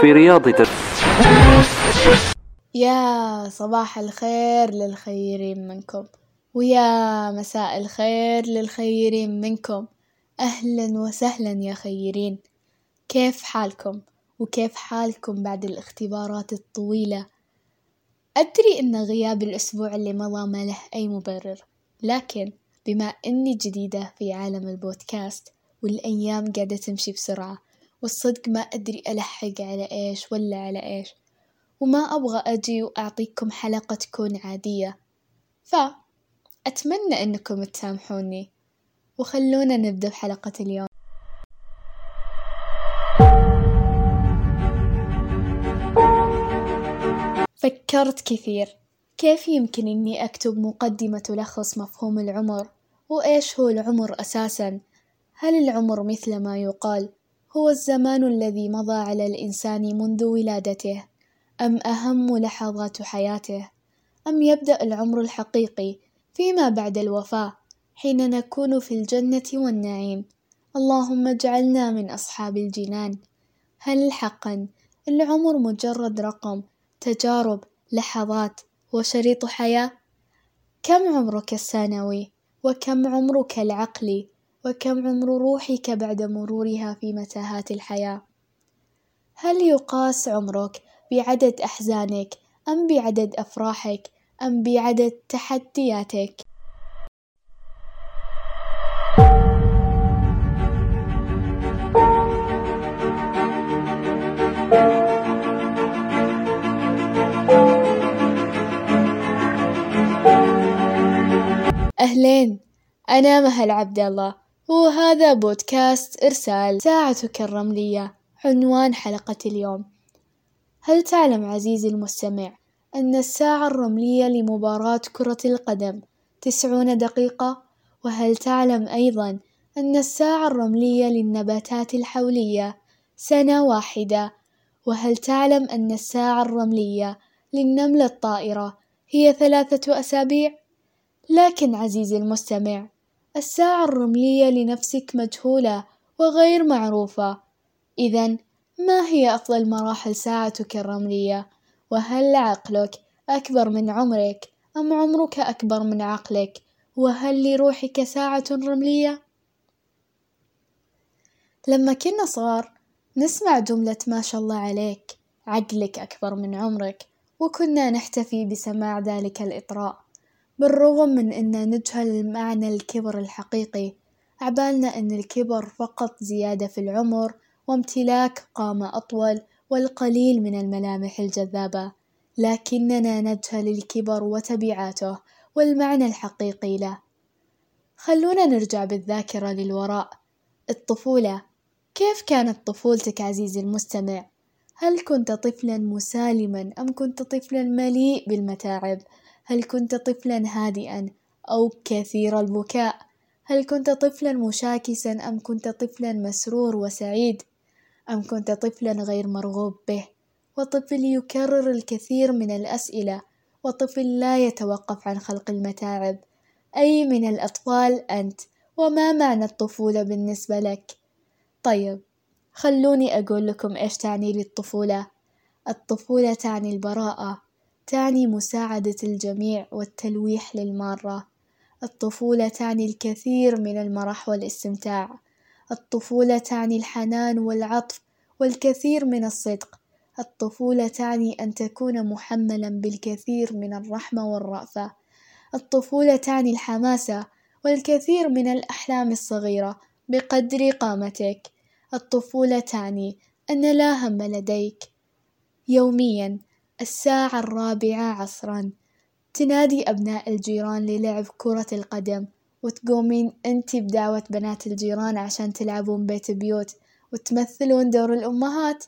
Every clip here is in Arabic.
في رياض يا صباح الخير للخيرين منكم ويا مساء الخير للخيرين منكم. أهلا وسهلا يا خيرين. كيف حالكم؟ وكيف حالكم بعد الاختبارات الطويلة؟ أدري أن غياب الأسبوع اللي مضى ما له أي مبرر لكن بما أني جديدة في عالم البودكاست والأيام قاعدة تمشي بسرعة والصدق ما أدري ألحق على إيش ولا على إيش وما أبغى أجي وأعطيكم حلقة تكون عادية. فأتمنى أنكم تسامحوني وخلونا نبدأ بحلقة اليوم. فكرت كثير كيف يمكن إني أكتب مقدمة تلخص مفهوم العمر؟ وإيش هو العمر أساسًا؟ هل العمر مثل ما يقال هو الزمان الذي مضى على الإنسان منذ ولادته أم أهم لحظات حياته أم يبدأ العمر الحقيقي فيما بعد الوفاة حين نكون في الجنة والنعيم؟ اللهم اجعلنا من أصحاب الجنان. هل حقا العمر مجرد رقم تجارب لحظات وشريط حياة؟ كم عمرك الثانوي؟ وكم عمرك العقلي؟ وكم عمر روحك بعد مرورها في متاهات الحياة؟ هل يقاس عمرك بعدد أحزانك أم بعدد أفراحك أم بعدد تحدياتك؟ أهلين أنا مهل عبد الله. وهذا بودكاست إرسال ساعتك الرملية عنوان حلقة اليوم. هل تعلم عزيزي المستمع أن الساعة الرملية لمباراة كرة القدم تسعون دقيقة؟ وهل تعلم أيضا أن الساعة الرملية للنباتات الحولية سنة واحدة؟ وهل تعلم أن الساعة الرملية للنملة الطائرة هي ثلاثة أسابيع؟ لكن عزيزي المستمع الساعة الرملية لنفسك مجهولة وغير معروفة. إذا ما هي أفضل مراحل ساعتك الرملية؟ وهل عقلك أكبر من عمرك أم عمرك أكبر من عقلك؟ وهل لروحك ساعة رملية؟ لما كنا صغار نسمع جملة ما شاء الله عليك عقلك أكبر من عمرك وكنا نحتفي بسماع ذلك الإطراء. بالرغم من أن نجهل معنى الكبر الحقيقي عبالنا أن الكبر فقط زيادة في العمر وامتلاك قامة أطول والقليل من الملامح الجذابة لكننا نجهل الكبر وتبعاته والمعنى الحقيقي له خلونا نرجع بالذاكرة للوراء الطفولة كيف كانت طفولتك عزيزي المستمع؟ هل كنت طفلا مسالما أم كنت طفلا مليء بالمتاعب؟ هل كنت طفلا هادئا أو كثير البكاء؟ هل كنت طفلا مشاكسا أم كنت طفلا مسرور وسعيد؟ أم كنت طفلا غير مرغوب به؟ وطفل يكرر الكثير من الأسئلة وطفل لا يتوقف عن خلق المتاعب أي من الأطفال أنت؟ وما معنى الطفولة بالنسبة لك؟ طيب خلوني أقول لكم إيش تعني لي الطفولة الطفولة تعني البراءة تعني مساعدة الجميع والتلويح للمارة. الطفولة تعني الكثير من المرح والاستمتاع. الطفولة تعني الحنان والعطف والكثير من الصدق. الطفولة تعني أن تكون محملا بالكثير من الرحمة والرأفة. الطفولة تعني الحماسة والكثير من الأحلام الصغيرة بقدر قامتك. الطفولة تعني أن لا هم لديك. يوميا الساعة الرابعة عصرا. تنادي أبناء الجيران للعب كرة القدم وتقومين أنت بدعوة بنات الجيران عشان تلعبون بيت بيوت وتمثلون دور الأمهات.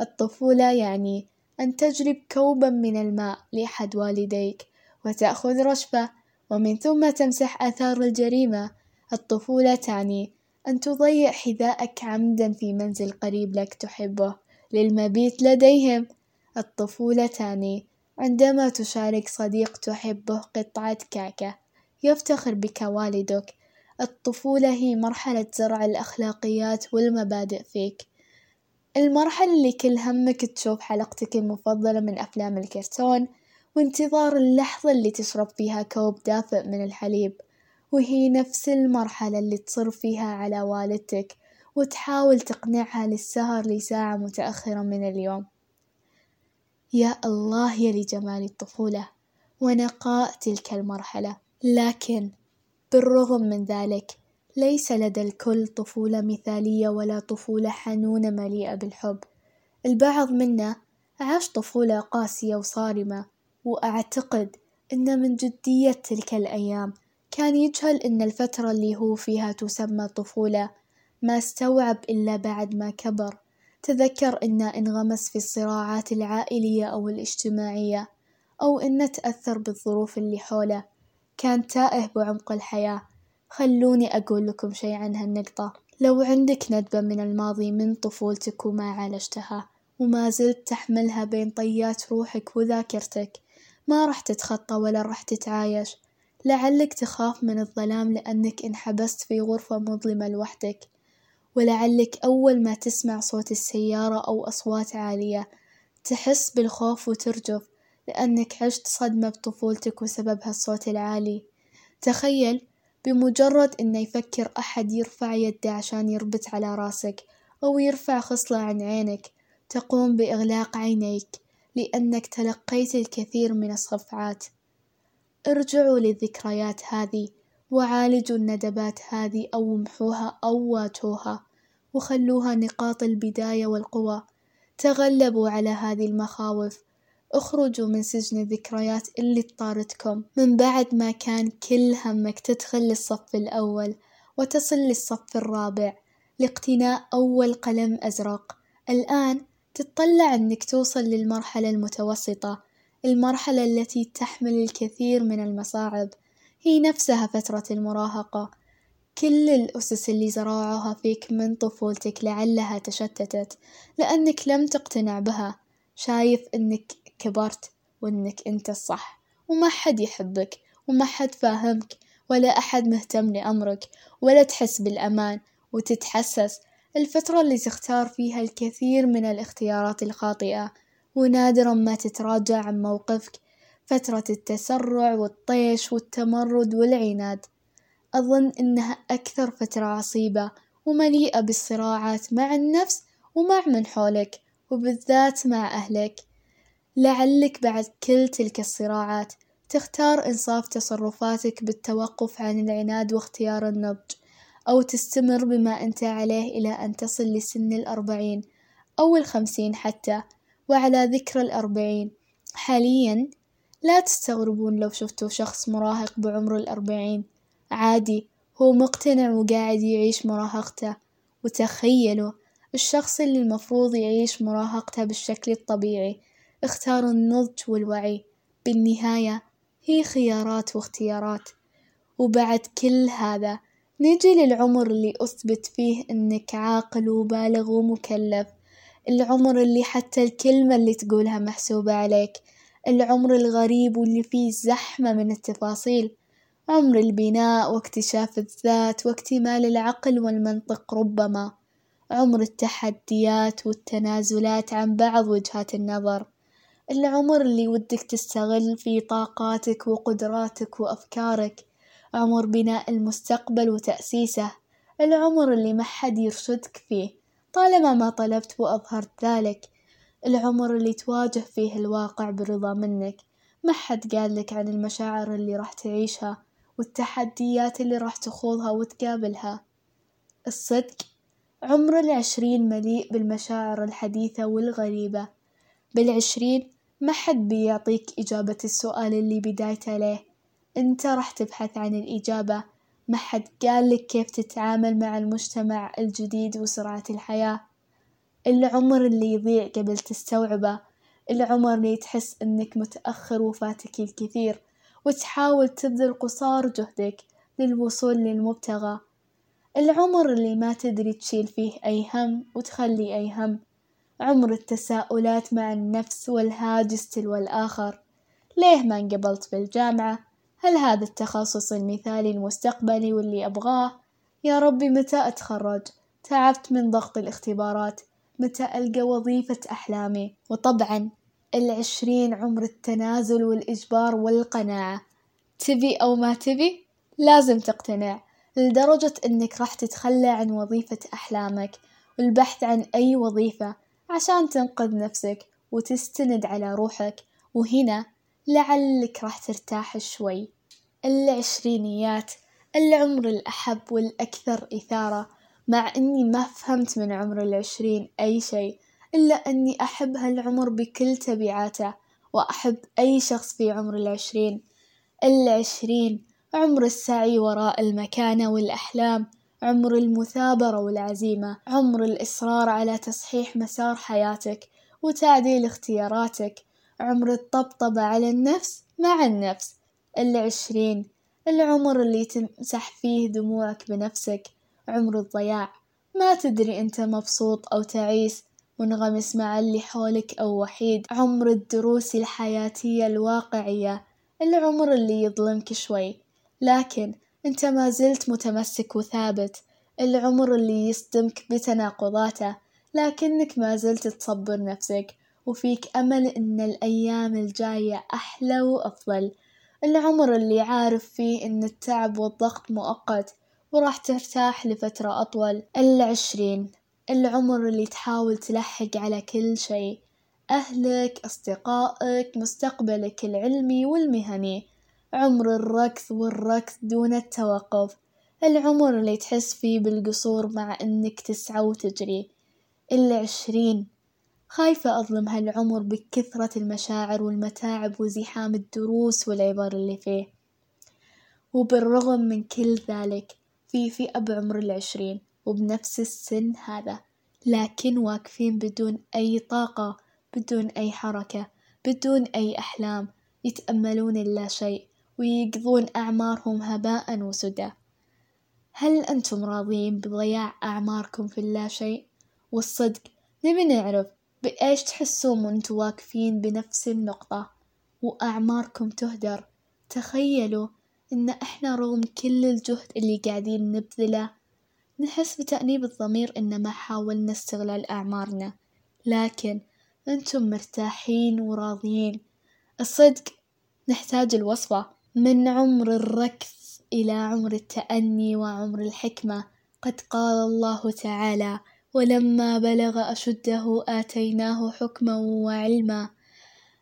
الطفولة يعني أن تجلب كوبا من الماء لأحد والديك وتأخذ رشفة ومن ثم تمسح آثار الجريمة. الطفولة تعني أن تضيع حذاءك عمدا في منزل قريب لك تحبه للمبيت لديهم. الطفولة تعني عندما تشارك صديق تحبه قطعة كعكة يفتخر بك والدك. الطفولة هي مرحلة زرع الأخلاقيات والمبادئ فيك، المرحلة اللي كل همك تشوف حلقتك المفضلة من أفلام الكرتون، وانتظار اللحظة اللي تشرب فيها كوب دافئ من الحليب، وهي نفس المرحلة اللي تصر فيها على والدتك وتحاول تقنعها للسهر لساعة متأخرة من اليوم، يا الله يا لجمال الطفولة ونقاء تلك المرحلة، لكن بالرغم من ذلك ليس لدى الكل طفولة مثالية ولا طفولة حنونة مليئة بالحب، البعض منا عاش طفولة قاسية وصارمة، وأعتقد إن من جدية تلك الأيام كان يجهل إن الفترة اللي هو فيها تسمى طفولة ما استوعب إلا بعد ما كبر، تذكر إنه انغمس في الصراعات العائلية أو الاجتماعية، أو إنه تأثر بالظروف اللي حوله، كان تائه بعمق الحياة، خلوني أقول لكم شي عن هالنقطة، لو عندك ندبة من الماضي من طفولتك وما عالجتها وما زلت تحملها بين طيات روحك وذاكرتك، ما راح تتخطى ولا راح تتعايش، لعلك تخاف من الظلام لأنك انحبست في غرفة مظلمة لوحدك، ولعلك أول ما تسمع صوت السيارة أو أصوات عالية تحس بالخوف وترجف لأنك عشت صدمة بطفولتك وسببها الصوت العالي، تخيل بمجرد إنه يفكر أحد يرفع يده عشان يربت على راسك أو يرفع خصلة عن عينك تقوم بإغلاق عينيك لأنك تلقيت الكثير من الصفعات، ارجعوا للذكريات هذي وعالجوا الندبات هذي أو امحوها أو واجهوها وخلوها نقاط البداية والقوة، تغلبوا على هذي المخاوف، اخرجوا من سجن الذكريات اللي تطاردكم من بعد ما كان كل همك تدخل للصف الأول وتصل للصف الرابع لاقتناء أول قلم أزرق، الآن تتطلع إنك توصل للمرحلة المتوسطة، المرحلة التي تحمل الكثير من المصاعب، هي نفسها فترة المراهقة، كل الأسس اللي زرعوها فيك من طفولتك لعلها تشتتت لأنك لم تقتنع بها، شايف إنك كبرت وإنك إنت الصح، وما حد يحبك وما حد فاهمك ولا أحد مهتم لأمرك ولا تحس بالأمان. وتتحسس الفترة اللي تختار فيها الكثير من الاختيارات الخاطئة، ونادرًا ما تتراجع عن موقفك، فترة التسرع والطيش والتمرد والعناد، أظن إنها أكثر فترة عصيبة ومليئة بالصراعات مع النفس ومع من حولك وبالذات مع أهلك، لعلك بعد كل تلك الصراعات تختار إنصاف تصرفاتك بالتوقف عن العناد واختيار النضج، أو تستمر بما أنت عليه إلى أن تصل لسن الأربعين أو الخمسين حتى، وعلى ذكر الأربعين. حاليًا لا تستغربون لو شفتوا شخص مراهق بعمر الأربعين. عادي هو مقتنع وقاعد يعيش مراهقته، وتخيلوا الشخص اللي المفروض يعيش مراهقته بالشكل الطبيعي. اختار النضج والوعي، بالنهاية هي خيارات واختيارات، وبعد كل هذا نيجي للعمر اللي أثبت فيه إنك عاقل وبالغ ومكلف، العمر اللي حتى الكلمة اللي تقولها محسوبة عليك، العمر الغريب واللي فيه زحمة من التفاصيل، عمر البناء واكتشاف الذات واكتمال العقل والمنطق ربما، عمر التحديات والتنازلات عن بعض وجهات النظر، العمر اللي ودك تستغل فيه طاقاتك وقدراتك وأفكارك، عمر بناء المستقبل وتأسيسه، العمر اللي ما حد يرشدك فيه طالما ما طلبت وأظهرت ذلك، العمر اللي تواجه فيه الواقع برضا منك، ما حد قالك عن المشاعر اللي راح تعيشها والتحديات اللي راح تخوضها وتقابلها، الصدق عمر العشرين مليء بالمشاعر الحديثة والغريبة، بالعشرين ما حد بيعطيك إجابة السؤال اللي بدايته ليه، إنت راح تبحث عن الإجابة، ما حد قالك كيف تتعامل مع المجتمع الجديد وسرعة الحياة، العمر اللي يضيع قبل تستوعبه، العمر اللي تحس إنك متأخر وفاتك الكثير، وتحاول تبذل قصارى جهدك للوصول للمبتغى، العمر اللي ما تدري تشيل فيه أي هم وتخلي أي هم، عمر التساؤلات مع النفس والهاجس تلو الآخر، ليه ما انقبلت بالجامعة؟ هل هذا التخصص المثالي المستقبلي واللي أبغاه؟ يا ربي متى أتخرج؟ تعبت من ضغط الاختبارات، متى ألقى وظيفة أحلامي؟ وطبعًا العشرين عمر التنازل والإجبار والقناعة، تبي أو ما تبي؟ لازم تقتنع، لدرجة إنك راح تتخلى عن وظيفة أحلامك والبحث عن أي وظيفة عشان تنقذ نفسك وتستند على روحك، وهنا لعلك راح ترتاح شوي، العشرينيات العمر الأحب والأكثر إثارة، مع إني ما فهمت من عمر العشرين أي شي، إلا إني أحب هالعمر بكل تبعاته، وأحب أي شخص في عمر العشرين، العشرين عمر السعي وراء المكانة والأحلام، عمر المثابرة والعزيمة، عمر الإصرار على تصحيح مسار حياتك وتعديل اختياراتك، عمر الطبطبة على النفس مع النفس، العشرين العمر اللي تمسح فيه دموعك بنفسك، عمر الضياع. ما تدري إنت مبسوط أو تعيس منغمس مع اللي حولك أو وحيد، عمر الدروس الحياتية الواقعية، العمر اللي يظلمك شوي، لكن إنت ما زلت متمسك وثابت، العمر اللي يصدمك بتناقضاته، لكنك ما زلت تصبر نفسك، وفيك أمل إن الأيام الجاية أحلى وأفضل، العمر اللي عارف فيه إن التعب والضغط مؤقت. وراح ترتاح لفترة أطول، العشرين العمر اللي تحاول تلحق على كل شي، أهلك، أصدقائك، مستقبلك العلمي والمهني، عمر الركض والركض دون التوقف، العمر اللي تحس فيه بالقصور مع إنك تسعى وتجري، العشرين خايفة أظلم هالعمر بكثرة المشاعر والمتاعب وزحام الدروس والعبر اللي فيه، وبالرغم من كل ذلك في فئة بعمر العشرين وبنفس السن هذا، لكن واقفين بدون أي طاقة، بدون أي حركة، بدون أي أحلام، يتأملون اللا شيء ويقضون أعمارهم هباء وسدى، هل أنتم راضيين بضياع أعماركم في اللا شيء؟ والصدق نبي نعرف بإيش تحسون وأنتوا واقفين بنفس النقطة وأعماركم تهدر؟ تخيلوا إن إحنا رغم كل الجهد اللي قاعدين نبذله نحس بتأنيب الضمير إن ما حاولنا استغلال أعمارنا، لكن أنتم مرتاحين وراضيين، الصدق نحتاج الوصفة من عمر الركض إلى عمر التأني وعمر الحكمة، قد قال الله تعالى: ولما بلغ أشده آتيناه حكما وعلما،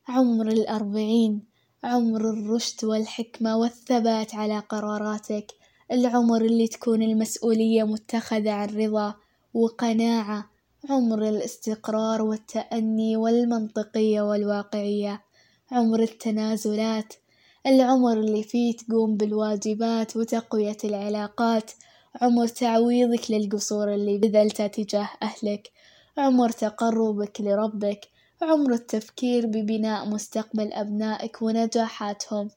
عمر الأربعين. عمر الرشد والحكمة والثبات على قراراتك، العمر اللي تكون المسؤولية متخذة عن رضا وقناعة، عمر الاستقرار والتأني والمنطقية والواقعية، عمر التنازلات، العمر اللي فيه تقوم بالواجبات وتقوية العلاقات، عمر تعويضك للقصور اللي بذلته تجاه أهلك، عمر تقربك لربك، عمر التفكير ببناء مستقبل أبنائك ونجاحاتهم،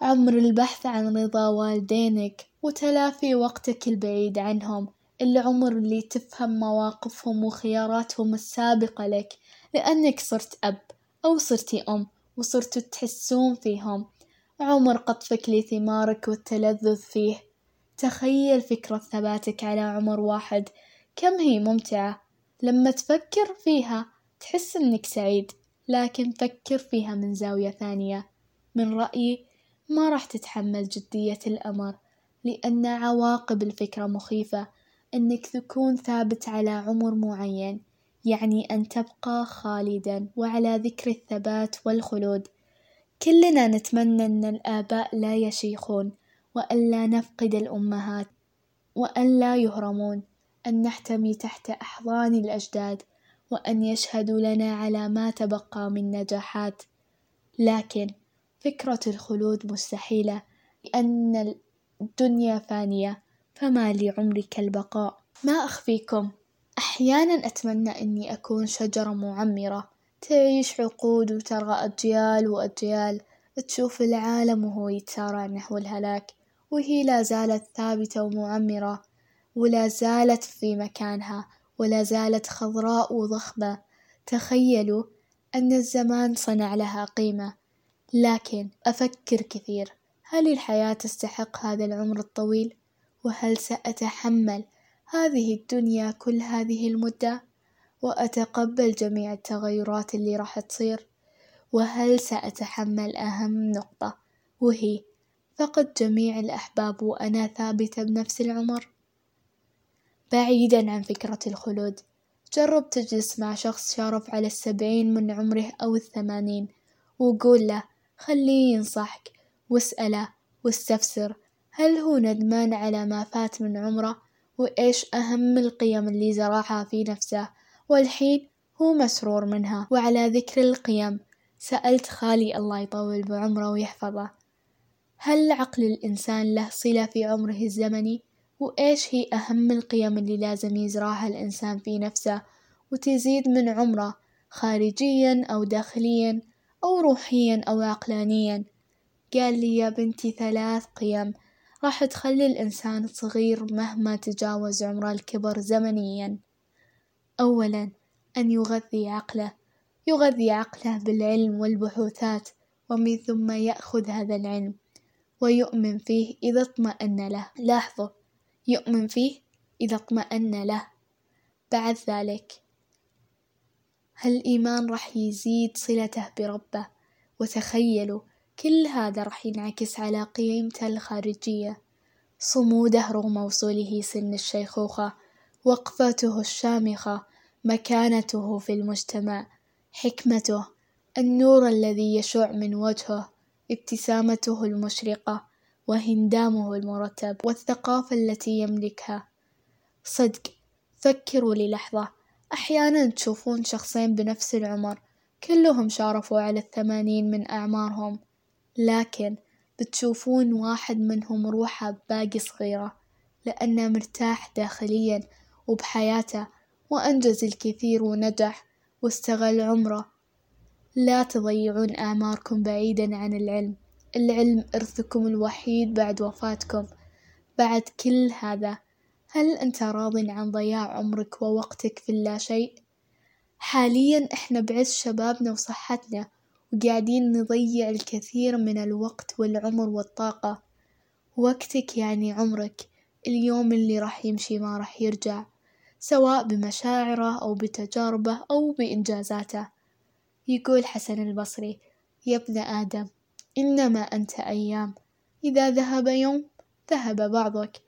عمر البحث عن رضا والدينك وتلافي وقتك البعيد عنهم، العمر اللي تفهم مواقفهم وخياراتهم السابقة لك لأنك صرت أب أو صرتي أم وصرتوا تحسون فيهم، عمر قطفك لثمارك والتلذذ فيه، تخيل فكرة ثباتك على عمر واحد. كم هي ممتعة، لما تفكر فيها تحس إنك سعيد، لكن فكر فيها من زاوية ثانية، من رأيي ما راح تتحمل جدية الأمر، لأن عواقب الفكرة مخيفة، إنك تكون ثابت على عمر معين، يعني أن تبقى خالدًا وعلى ذكر الثبات والخلود، كلنا نتمنى إن الآباء لا يشيخون، وألا نفقد الأمهات، وألا يهرمون، أن نحتمي تحت أحضان الأجداد، وأن يشهدوا لنا على ما تبقى من نجاحات، لكن فكرة الخلود مستحيلة لأن الدنيا فانية، فما لعمرك البقاء، ما أخفيكم؟ أحيانًا أتمنى إني أكون شجرة معمرة تعيش عقود وترى أجيال وأجيال تشوف العالم وهو يتسارع نحو الهلاك، وهي لا زالت ثابتة ومعمرة، ولا زالت في مكانها، ولا زالت خضراء وضخمة، تخيلوا أن الزمان صنع لها قيمة، لكن أفكر كثير هل الحياة تستحق هذا العمر الطويل؟ وهل سأتحمل هذه الدنيا كل هذه المدة؟ وأتقبل جميع التغيرات اللي راح تصير؟ وهل سأتحمل أهم نقطة وهي فقد جميع الأحباب وأنا ثابتة بنفس العمر؟ بعيدا عن فكرة الخلود جرب تجلس مع شخص شارف على السبعين من عمره أو الثمانين وقول له خليه ينصحك واسأله واستفسر هل هو ندمان على ما فات من عمره وإيش أهم القيم اللي زرعها في نفسه والحين هو مسرور منها وعلى ذكر القيم سألت خالي الله يطول بعمره ويحفظه هل عقل الإنسان له صلة في عمره الزمني؟ وإيش هي أهم القيم اللي لازم يزرعها الإنسان في نفسه وتزيد من عمره خارجيا أو داخليا أو روحيا أو عقلانيا؟ قال لي يا بنتي ثلاث قيم راح تخلي الإنسان صغير مهما تجاوز عمره الكبر زمنيا. أولا أن يغذي عقله. يغذي عقله بالعلم والبحوثات ومن ثم يأخذ هذا العلم ويؤمن فيه إذا اطمأن له. لاحظوا يؤمن فيه إذا اطمأن له. بعد ذلك هالإيمان راح يزيد صلته بربه؟ وتخيلوا كل هذا راح ينعكس على قيمته الخارجية. صموده رغم وصوله سن الشيخوخة وقفته الشامخة مكانته في المجتمع حكمته النور الذي يشع من وجهه ابتسامته المشرقة وهندامه المرتب والثقافة التي يملكها. صدق فكروا للحظة. أحيانا تشوفون شخصين بنفس العمر كلهم شارفوا على الثمانين من أعمارهم. لكن بتشوفون واحد منهم روحه باقي صغيرة لأنه مرتاح داخليا وبحياته وأنجز الكثير ونجح واستغل عمره. لا تضيعون أعماركم بعيدا عن العلم. العلم إرثكم الوحيد بعد وفاتكم بعد كل هذا هل أنت راض عن ضياع عمرك ووقتك في اللا شيء؟ حاليا إحنا بعز شبابنا وصحتنا وقاعدين نضيع الكثير من الوقت والعمر والطاقة وقتك يعني عمرك اليوم اللي راح يمشي ما راح يرجع سواء بمشاعره أو بتجاربه أو بإنجازاته يقول حسن البصري يا ابن آدم إنما أنت أيام. إذا ذهب يوم ذهب بعضك.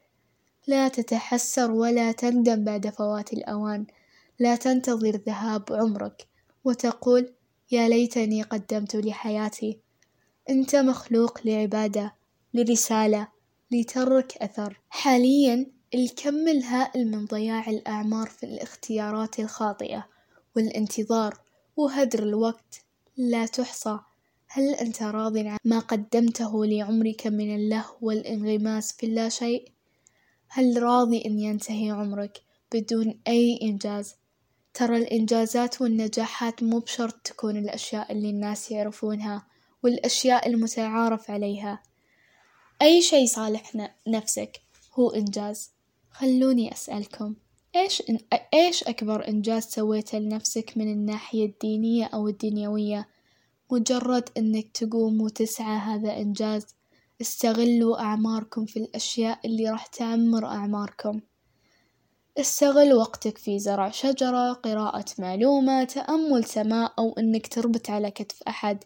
لا تتحسر ولا تندم بعد فوات الأوان. لا تنتظر ذهاب عمرك وتقول يا ليتني قدمت لحياتي. أنت مخلوق لعبادة لرسالة لترك أثر. حاليا الكم الهائل من ضياع الأعمار في الاختيارات الخاطئة والانتظار وهدر الوقت لا تحصى. هل أنت راض عن ما قدمته لعمرك من اللهو والانغماس في اللا شيء؟ هل راضي أن ينتهي عمرك بدون أي إنجاز؟ ترى الإنجازات والنجاحات مو بشرط تكون الأشياء اللي الناس يعرفونها والأشياء المتعارف عليها أي شي صالح نفسك هو إنجاز خلوني أسألكم إيش إن... إيش أكبر إنجاز سويته لنفسك من الناحية الدينية أو الدنيوية؟ مجرد إنك تقوم وتسعى هذا إنجاز، استغلوا أعماركم في الأشياء اللي راح تعمر أعماركم، استغل وقتك في زرع شجرة، قراءة معلومة، تأمل سماء، أو إنك تربط على كتف أحد،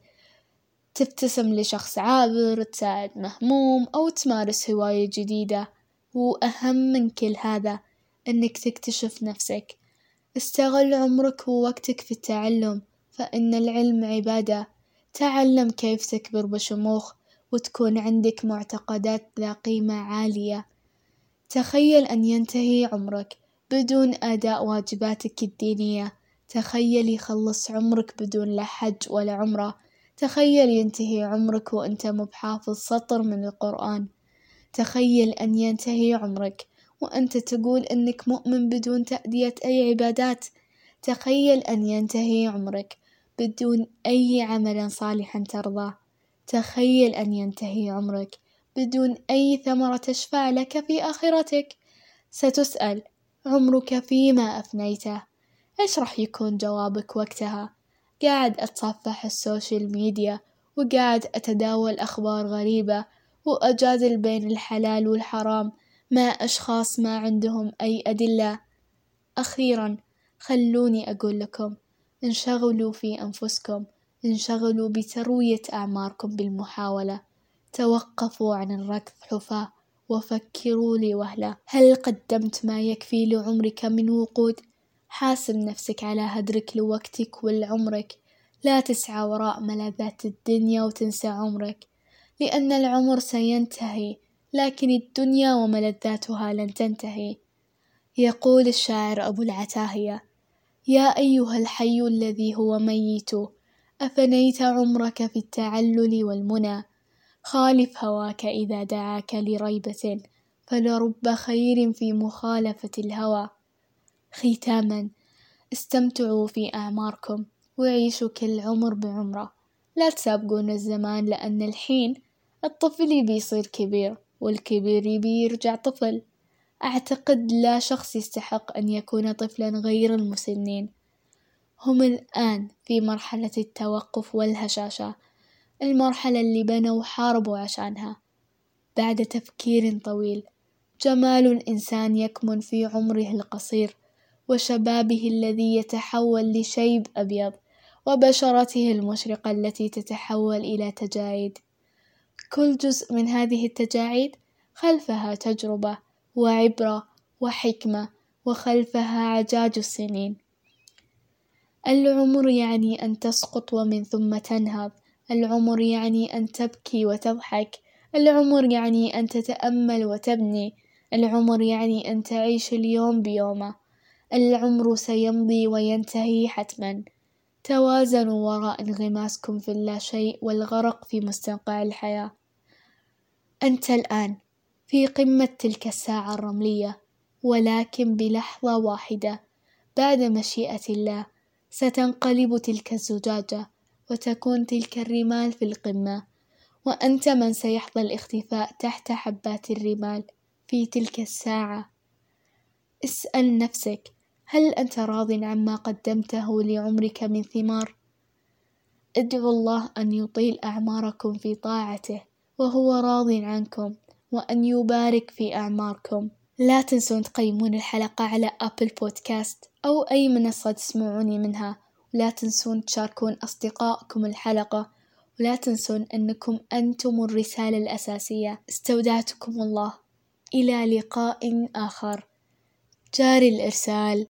تبتسم لشخص عابر، تساعد مهموم، أو تمارس هواية جديدة، وأهم من كل هذا إنك تكتشف نفسك، استغل عمرك ووقتك في التعلم، فإن العلم عبادة، تعلم كيف تكبر بشموخ وتكون عندك معتقدات ذا قيمة عالية، تخيل أن ينتهي عمرك بدون أداء واجباتك الدينية، تخيل يخلص عمرك بدون لا حج ولا عمرة، تخيل ينتهي عمرك وأنت مو بحافظ سطر من القرآن، تخيل أن ينتهي عمرك وأنت تقول إنك مؤمن بدون تأدية أي عبادات، تخيل أن ينتهي عمرك بدون أي عمل صالح ترضاه، تخيل أن ينتهي عمرك بدون أي ثمرة تشفع لك في آخرتك، ستسأل عمرك فيما أفنيته؟ إيش راح يكون جوابك وقتها؟ قاعد أتصفح السوشيال ميديا وقاعد أتداول أخبار غريبة وأجادل بين الحلال والحرام مع أشخاص ما عندهم أي أدلة، أخيرا خلوني أقول لكم انشغلوا في أنفسكم، انشغلوا بتروية أعماركم بالمحاولة، توقفوا عن الركض حفاة وفكروا لي هل قدمت ما يكفي لعمرك من وقود؟ حاسب نفسك على هدرك لوقتك ولعمرك، لا تسعى وراء ملاذات الدنيا وتنسى عمرك، لأن العمر سينتهي لكن الدنيا وملذاتها لن تنتهي، يقول الشاعر أبو العتاهية يا أيها الحي الذي هو ميت أفنيت عمرك في التعلل والمنى؟ خالف هواك إذا دعاك لريبة فلرب خير في مخالفة الهوى. ختاما استمتعوا في أعماركم وعيشوا كل عمر بعمرة. لا تسابقون الزمان لأن الحين الطفل بيصير كبير والكبير يبي يرجع طفل. أعتقد لا شخص يستحق أن يكون طفلا غير المسنين. هم الآن في مرحلة التوقف والهشاشة المرحلة اللي بنوا وحاربوا عشانها. بعد تفكير طويل جمال الإنسان يكمن في عمره القصير وشبابه الذي يتحول لشيب أبيض وبشرته المشرقة التي تتحول إلى تجاعيد. كل جزء من هذه التجاعيد خلفها تجربة وعبرة وحكمة وخلفها عجاج السنين. العمر يعني أن تسقط ومن ثم تنهض. العمر يعني أن تبكي وتضحك. العمر يعني أن تتأمل وتبني. العمر يعني أن تعيش اليوم بيومه. العمر سيمضي وينتهي حتما. توازنوا وراء انغماسكم في اللاشيء والغرق في مستنقع الحياة. أنت الآن. في قمة تلك الساعة الرملية ولكن بلحظة واحدة بعد مشيئة الله ستنقلب تلك الزجاجة وتكون تلك الرمال في القمة وأنت من سيحظى الاختفاء تحت حبات الرمال في تلك الساعة اسأل نفسك هل أنت راض عما قدمته لعمرك من ثمار؟ ادعوا الله أن يطيل أعماركم في طاعته وهو راض عنكم وأن يبارك في أعماركم. لا تنسون تقيمون الحلقة على أبل بودكاست أو أي منصة تسمعوني منها. ولا تنسون تشاركون أصدقائكم الحلقة. ولا تنسون أنكم أنتم الرسالة الأساسية. استودعتكم الله. إلى لقاء آخر. جاري الإرسال.